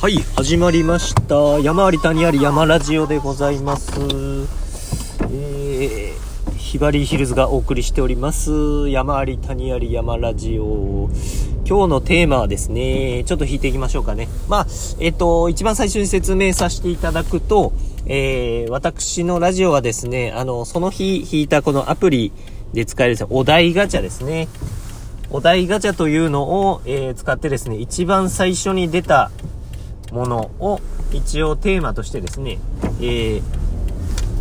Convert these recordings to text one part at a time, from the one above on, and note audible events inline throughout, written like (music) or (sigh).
はい、始まりました。山あり谷あり山ラジオでございます。えー、ひばりヒルズがお送りしております。山あり谷あり山ラジオ。今日のテーマはですね、ちょっと引いていきましょうかね。まあ、えっ、と、一番最初に説明させていただくと、えー、私のラジオはですね、あの、その日引いたこのアプリで使えるですね、お題ガチャですね。お題ガチャというのを、えー使ってですね、一番最初に出たものを一応テーマとしてですね、えー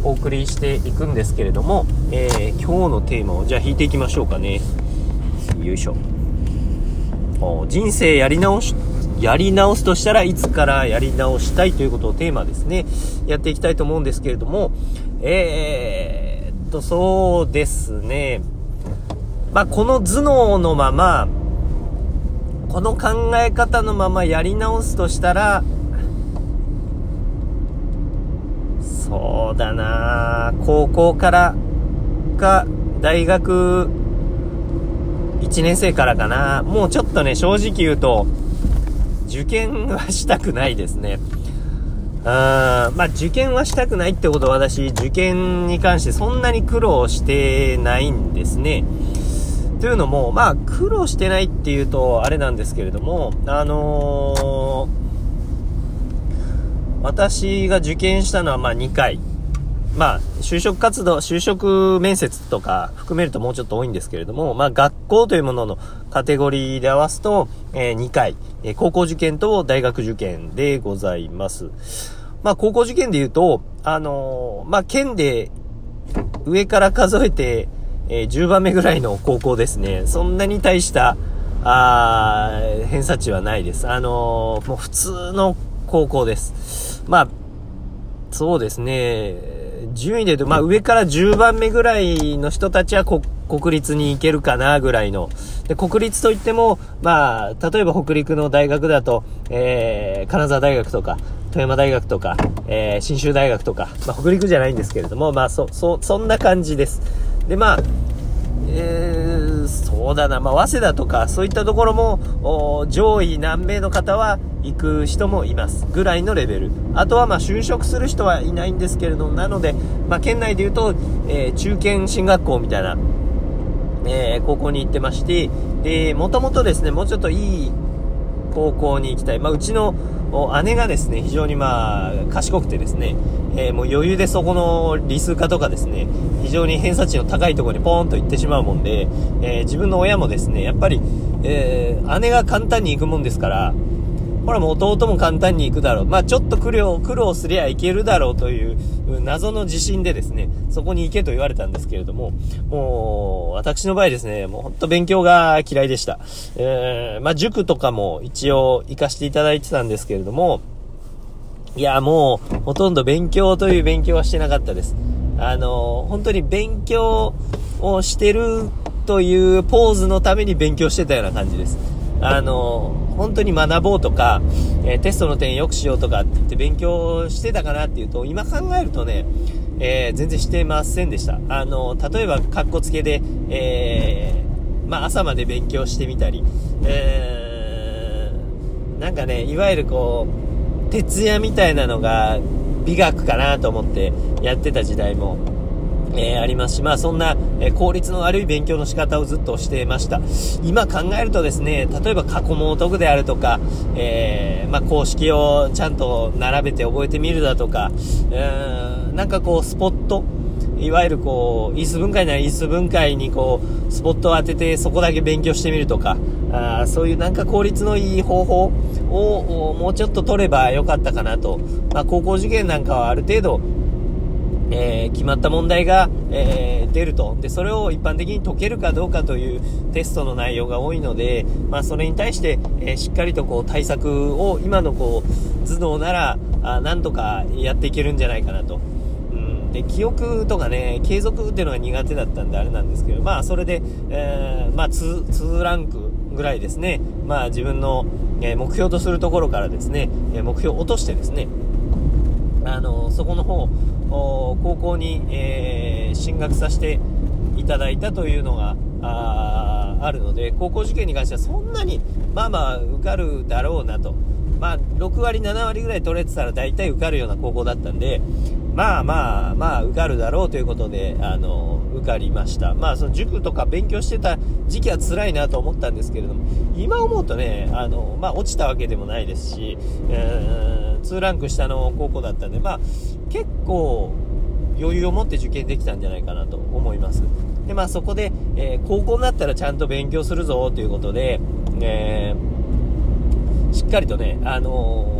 お送りしていくんですけれども、えー今日のテーマをじゃあ引いていきましょうかね。よいしょ。人生やり直し、やり直すとしたらいつからやり直したいということをテーマですね、やっていきたいと思うんですけれども、えーっと、そうですね、まあ、この頭脳のまま、この考え方のままやり直すとしたら、そうだな高校からか、大学1年生からかな。もうちょっとね、正直言うと、受験はしたくないですね。あーまあ、受験はしたくないってことは私、受験に関してそんなに苦労してないんですね。というのも、まあ、苦労してないっていうと、あれなんですけれども、あのー私が受験したのは、まあ、2回。まあ、就職活動、就職面接とか含めるともうちょっと多いんですけれども、まあ、学校というもののカテゴリーで合わすと、えー2回、えー高校受験と大学受験でございます。まあ、高校受験で言うと、あのーまあ、県で上から数えて、えー10番目ぐらいの高校ですね。そんなに大した、あ偏差値はないです。あのーもう普通の高校です。まあ、そうですね。順位で言うと、まあ上から10番目ぐらいの人たちは国立に行けるかなぐらいの。で、国立といっても、まあ、例えば北陸の大学だと、えー、金沢大学とか、富山大学とか、えー、信州大学とか、まあ北陸じゃないんですけれども、まあそ、そ、そんな感じです。で、まあ、えー、そうだな、まあ、早稲田とか、そういったところも、上位何名の方は行く人もいます。ぐらいのレベル。あとは、ま、就職する人はいないんですけれども、なので、まあ、県内で言うと、えー中堅進学校みたいな、えー高校に行ってまして、で、もともとですね、もうちょっといい高校に行きたい。まあ、うちの姉がですね、非常にまあ、賢くてですね、えーもう余裕でそこの理数科とかですね、非常に偏差値の高いところにポーンと行ってしまうもんで、えー自分の親もですね、やっぱり、えー姉が簡単に行くもんですから、これもう弟も簡単に行くだろう。まあちょっと苦労、苦労すりゃいけるだろうという謎の自信でですね、そこに行けと言われたんですけれども、もう、私の場合ですね、もうほんと勉強が嫌いでした。えー、まあ塾とかも一応行かせていただいてたんですけれども、いや、もう、ほとんど勉強という勉強はしてなかったです。あの、本当に勉強をしてるというポーズのために勉強してたような感じです。あの、本当に学ぼうとか、えーテストの点良くしようとかって言って勉強してたかなっていうと、今考えるとね、えー全然してませんでした。あの、例えば、カッコつけで、えーまあ、朝まで勉強してみたり、えーなんかね、いわゆるこう、徹夜みたいなのが美学かなと思ってやってた時代も、えーありますし、まあそんな、えー効率の悪い勉強の仕方をずっとしていました。今考えるとですね、例えば過去問を解くであるとか、えーまあ公式をちゃんと並べて覚えてみるだとか、うーんなんかこうスポット、いわゆるこう、因数分解なら因数分解にこう、スポットを当ててそこだけ勉強してみるとか、あそういうなんか効率のいい方法をもうちょっと取ればよかったかなと。まあ高校受験なんかはある程度、えー決まった問題が、えー出ると。で、それを一般的に解けるかどうかというテストの内容が多いので、まあ、それに対して、えーしっかりとこう対策を今のこう、頭脳なら、あなんとかやっていけるんじゃないかなと。うん、で、記憶とかね、継続っていうのが苦手だったんであれなんですけど、まあ、それで、えまあ、2、2ランクぐらいですね、まあ、自分の、え目標とするところからですね、え目標を落としてですね、あのそこの方高校に、えー進学させていただいたというのがああるので高校受験に関してはそんなにまあまあ受かるだろうなとまあ、6割、7割ぐらい取れてたら大体受かるような高校だったんで、まあまあまあ受かるだろうということで、あの、受かりました。まあその塾とか勉強してた時期は辛いなと思ったんですけれども、今思うとね、あの、まあ落ちたわけでもないですし、えー、2ランク下の高校だったんで、まあ結構余裕を持って受験できたんじゃないかなと思います。で、まあそこで、えー、高校になったらちゃんと勉強するぞということで、えー、しっかりとね、あのー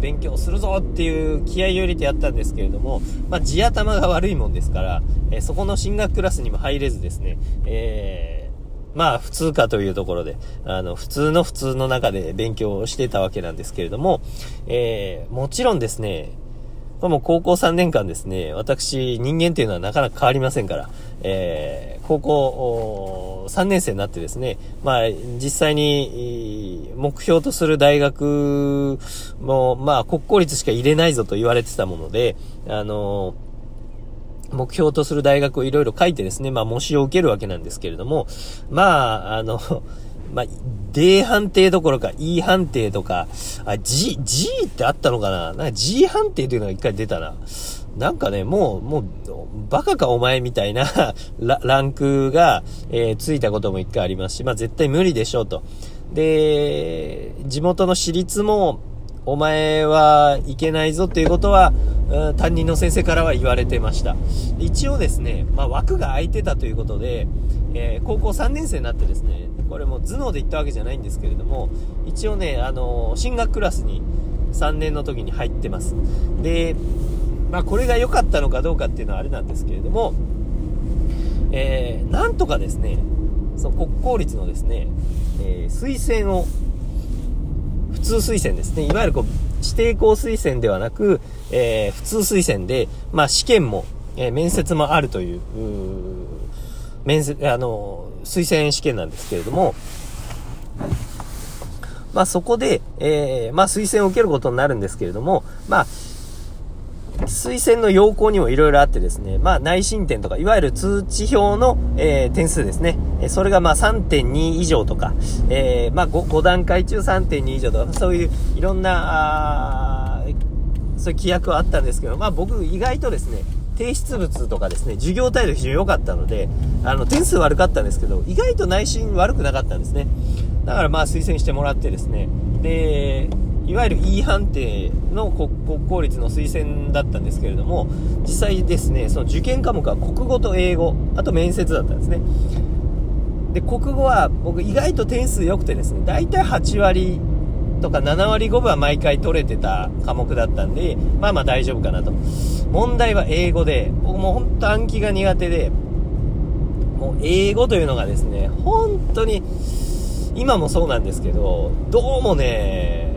勉強するぞっていう気合を入れてやったんですけれども、まあ、地頭が悪いもんですから、え、そこの進学クラスにも入れずですね、えー、まあ、普通かというところで、あの、普通の普通の中で勉強をしてたわけなんですけれども、えー、もちろんですね、これも高校3年間ですね、私、人間っていうのはなかなか変わりませんから、えー、高校3年生になってですね、まあ、実際に目標とする大学も、まあ、国公立しか入れないぞと言われてたもので、あの目標とする大学をいろいろ書いてですね、まあ、模試を受けるわけなんですけれども、まあ、あの、まあ、D 判定どころか E 判定とか、あ、G、G ってあったのかな？なんか G 判定というのが一回出たな。なんかね、もう、もう、バカかお前みたいな (laughs) ラランクが、えー、ついたことも一回ありますし、まあ絶対無理でしょうと。で、地元の私立も、お前はいけないぞっていうことは、担任の先生からは言われてました。一応ですね、まあ、枠が空いてたということで、えー、高校3年生になってですね、これも頭脳で言ったわけじゃないんですけれども、一応ね、あのー、進学クラスに3年の時に入ってます。で、まあ、これが良かったのかどうかっていうのはあれなんですけれども、えー、なんとかですね、その国公立のですね、えー、推薦を普通推薦ですね。いわゆるこう、指定校推薦ではなく、えー、普通推薦で、まあ試験も、えー、面接もあるという、う面接、あの、推薦試験なんですけれども、まあそこで、えー、まあ推薦を受けることになるんですけれども、まあ、推薦の要項にもいろいろあってですね、まあ内申点とか、いわゆる通知表の、えー、点数ですね。それがまあ3.2以上とか、えー、まあ 5, 5段階中3.2以上とか、そういういろんな、そういう規約はあったんですけど、まあ僕意外とですね、提出物とかですね、授業態度非常に良かったので、あの、点数悪かったんですけど、意外と内心悪くなかったんですね。だからまあ推薦してもらってですね、で、いわゆる E 判定の国公立の推薦だったんですけれども、実際ですね、その受験科目は国語と英語、あと面接だったんですね。で、国語は僕意外と点数良くてですね、大体8割とか7割5分は毎回取れてた科目だったんで、まあまあ大丈夫かなと。問題は英語で、僕も本当暗記が苦手で、もう英語というのがですね、本当に、今もそうなんですけど、どうもね、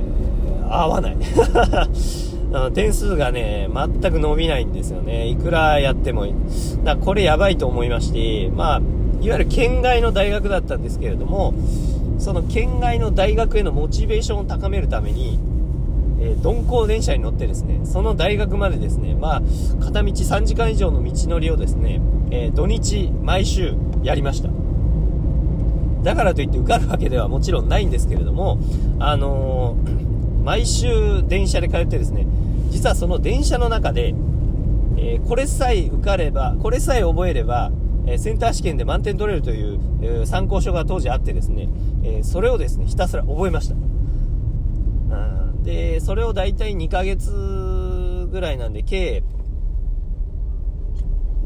合わない。(laughs) あの点数がね、全く伸びないんですよね。いくらやっても。だこれやばいと思いまして、まあ、いわゆる県外の大学だったんですけれども、その県外の大学へのモチベーションを高めるために、えー、鈍行電車に乗ってですね、その大学までですね、まあ、片道3時間以上の道のりをですね、えー、土日、毎週やりました。だからといって受かるわけではもちろんないんですけれども、あのー (clears throat) 毎週電車で通ってですね、実はその電車の中で、えー、これさえ受かれば、これさえ覚えれば、え、センター試験で満点取れるという、え、参考書が当時あってですね、えそれをですね、ひたすら覚えました。で、それを大体2ヶ月ぐらいなんで、計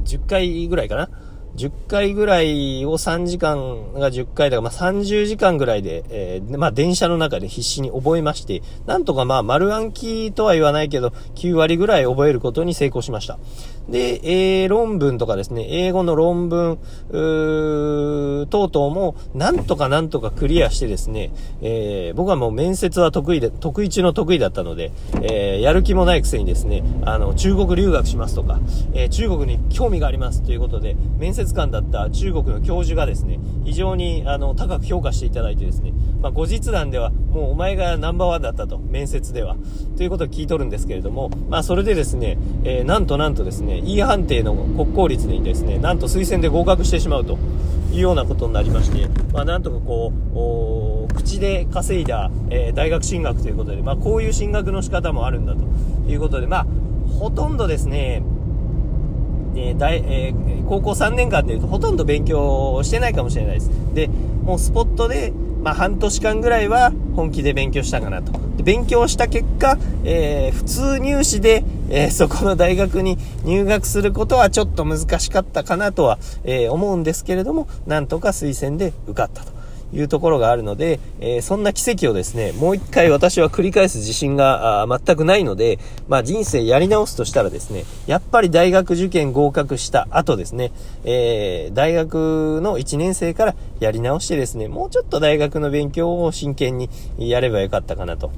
10回ぐらいかな？10回ぐらいを3時間が10回だから、まあ、30時間ぐらいで、えー、まあ、電車の中で必死に覚えまして、なんとかまあ、丸暗記とは言わないけど、9割ぐらい覚えることに成功しました。で、英論文とかですね、英語の論文、等々も、なんとかなんとかクリアしてですね、えー、僕はもう面接は得意で、得意中の得意だったので、えー、やる気もないくせにですね、あの、中国留学しますとか、えー、中国に興味がありますということで、面接官だった中国の教授がですね、非常に、あの、高く評価していただいてですね、まあ、後日談では、もうお前がナンバーワンだったと、面接では、ということを聞いとるんですけれども、まあ、それでですね、えー、なんとなんとですね、E 判定の国公立にですね、なんと推薦で合格してしまうというようなことになりまして、まあ、なんとかこう、口で稼いだ、えー、大学進学ということで、まあ、こういう進学の仕方もあるんだということで、まあ、ほとんどですね、えー大えー、高校3年間でいうとほとんど勉強してないかもしれないです。で、もうスポットで、まあ、半年間ぐらいは本気で勉強したかなと。で勉強した結果、えー、普通入試で、えー、そこの大学に入学することはちょっと難しかったかなとは、え、思うんですけれども、なんとか推薦で受かったと。いうところがあるので、えー、そんな奇跡をですね、もう一回私は繰り返す自信が全くないので、まあ人生やり直すとしたらですね、やっぱり大学受験合格した後ですね、えー、大学の1年生からやり直してですね、もうちょっと大学の勉強を真剣にやればよかったかなと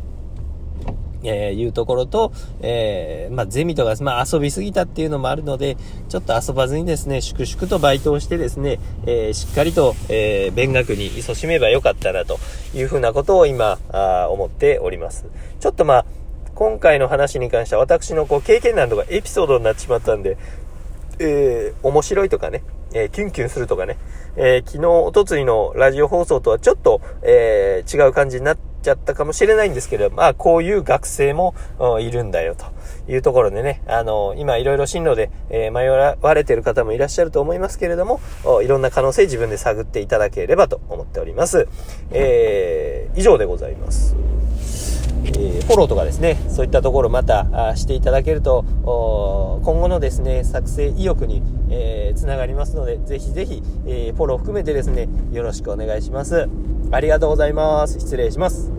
えー、いうところと、えー、まあ、ゼミとか、まあ、遊びすぎたっていうのもあるので、ちょっと遊ばずにですね、粛々とバイトをしてですね、えー、しっかりと、え勉学に勤しめばよかったなというふうなことを今、あ思っております。ちょっとまあ、今回の話に関しては私のこう経験談とかエピソードになってしまったんで、えー、面白いとかね、えー、キュンキュンするとかね、えー、昨日、おとついのラジオ放送とはちょっと、え、違う感じになってちゃったかもしれないんですけど、まあ、こういう学生もいるんだよというところでね、あの、今いろいろ進路で、え、迷われてる方もいらっしゃると思いますけれども、いろんな可能性自分で探っていただければと思っております。えー、以上でございます。フォローとかですね、そういったところまたあしていただけると、今後のですね、作成意欲に、えー、つながりますので、ぜひぜひ、えー、フォロー含めてですね、よろしくお願いします。ありがとうございます。失礼します。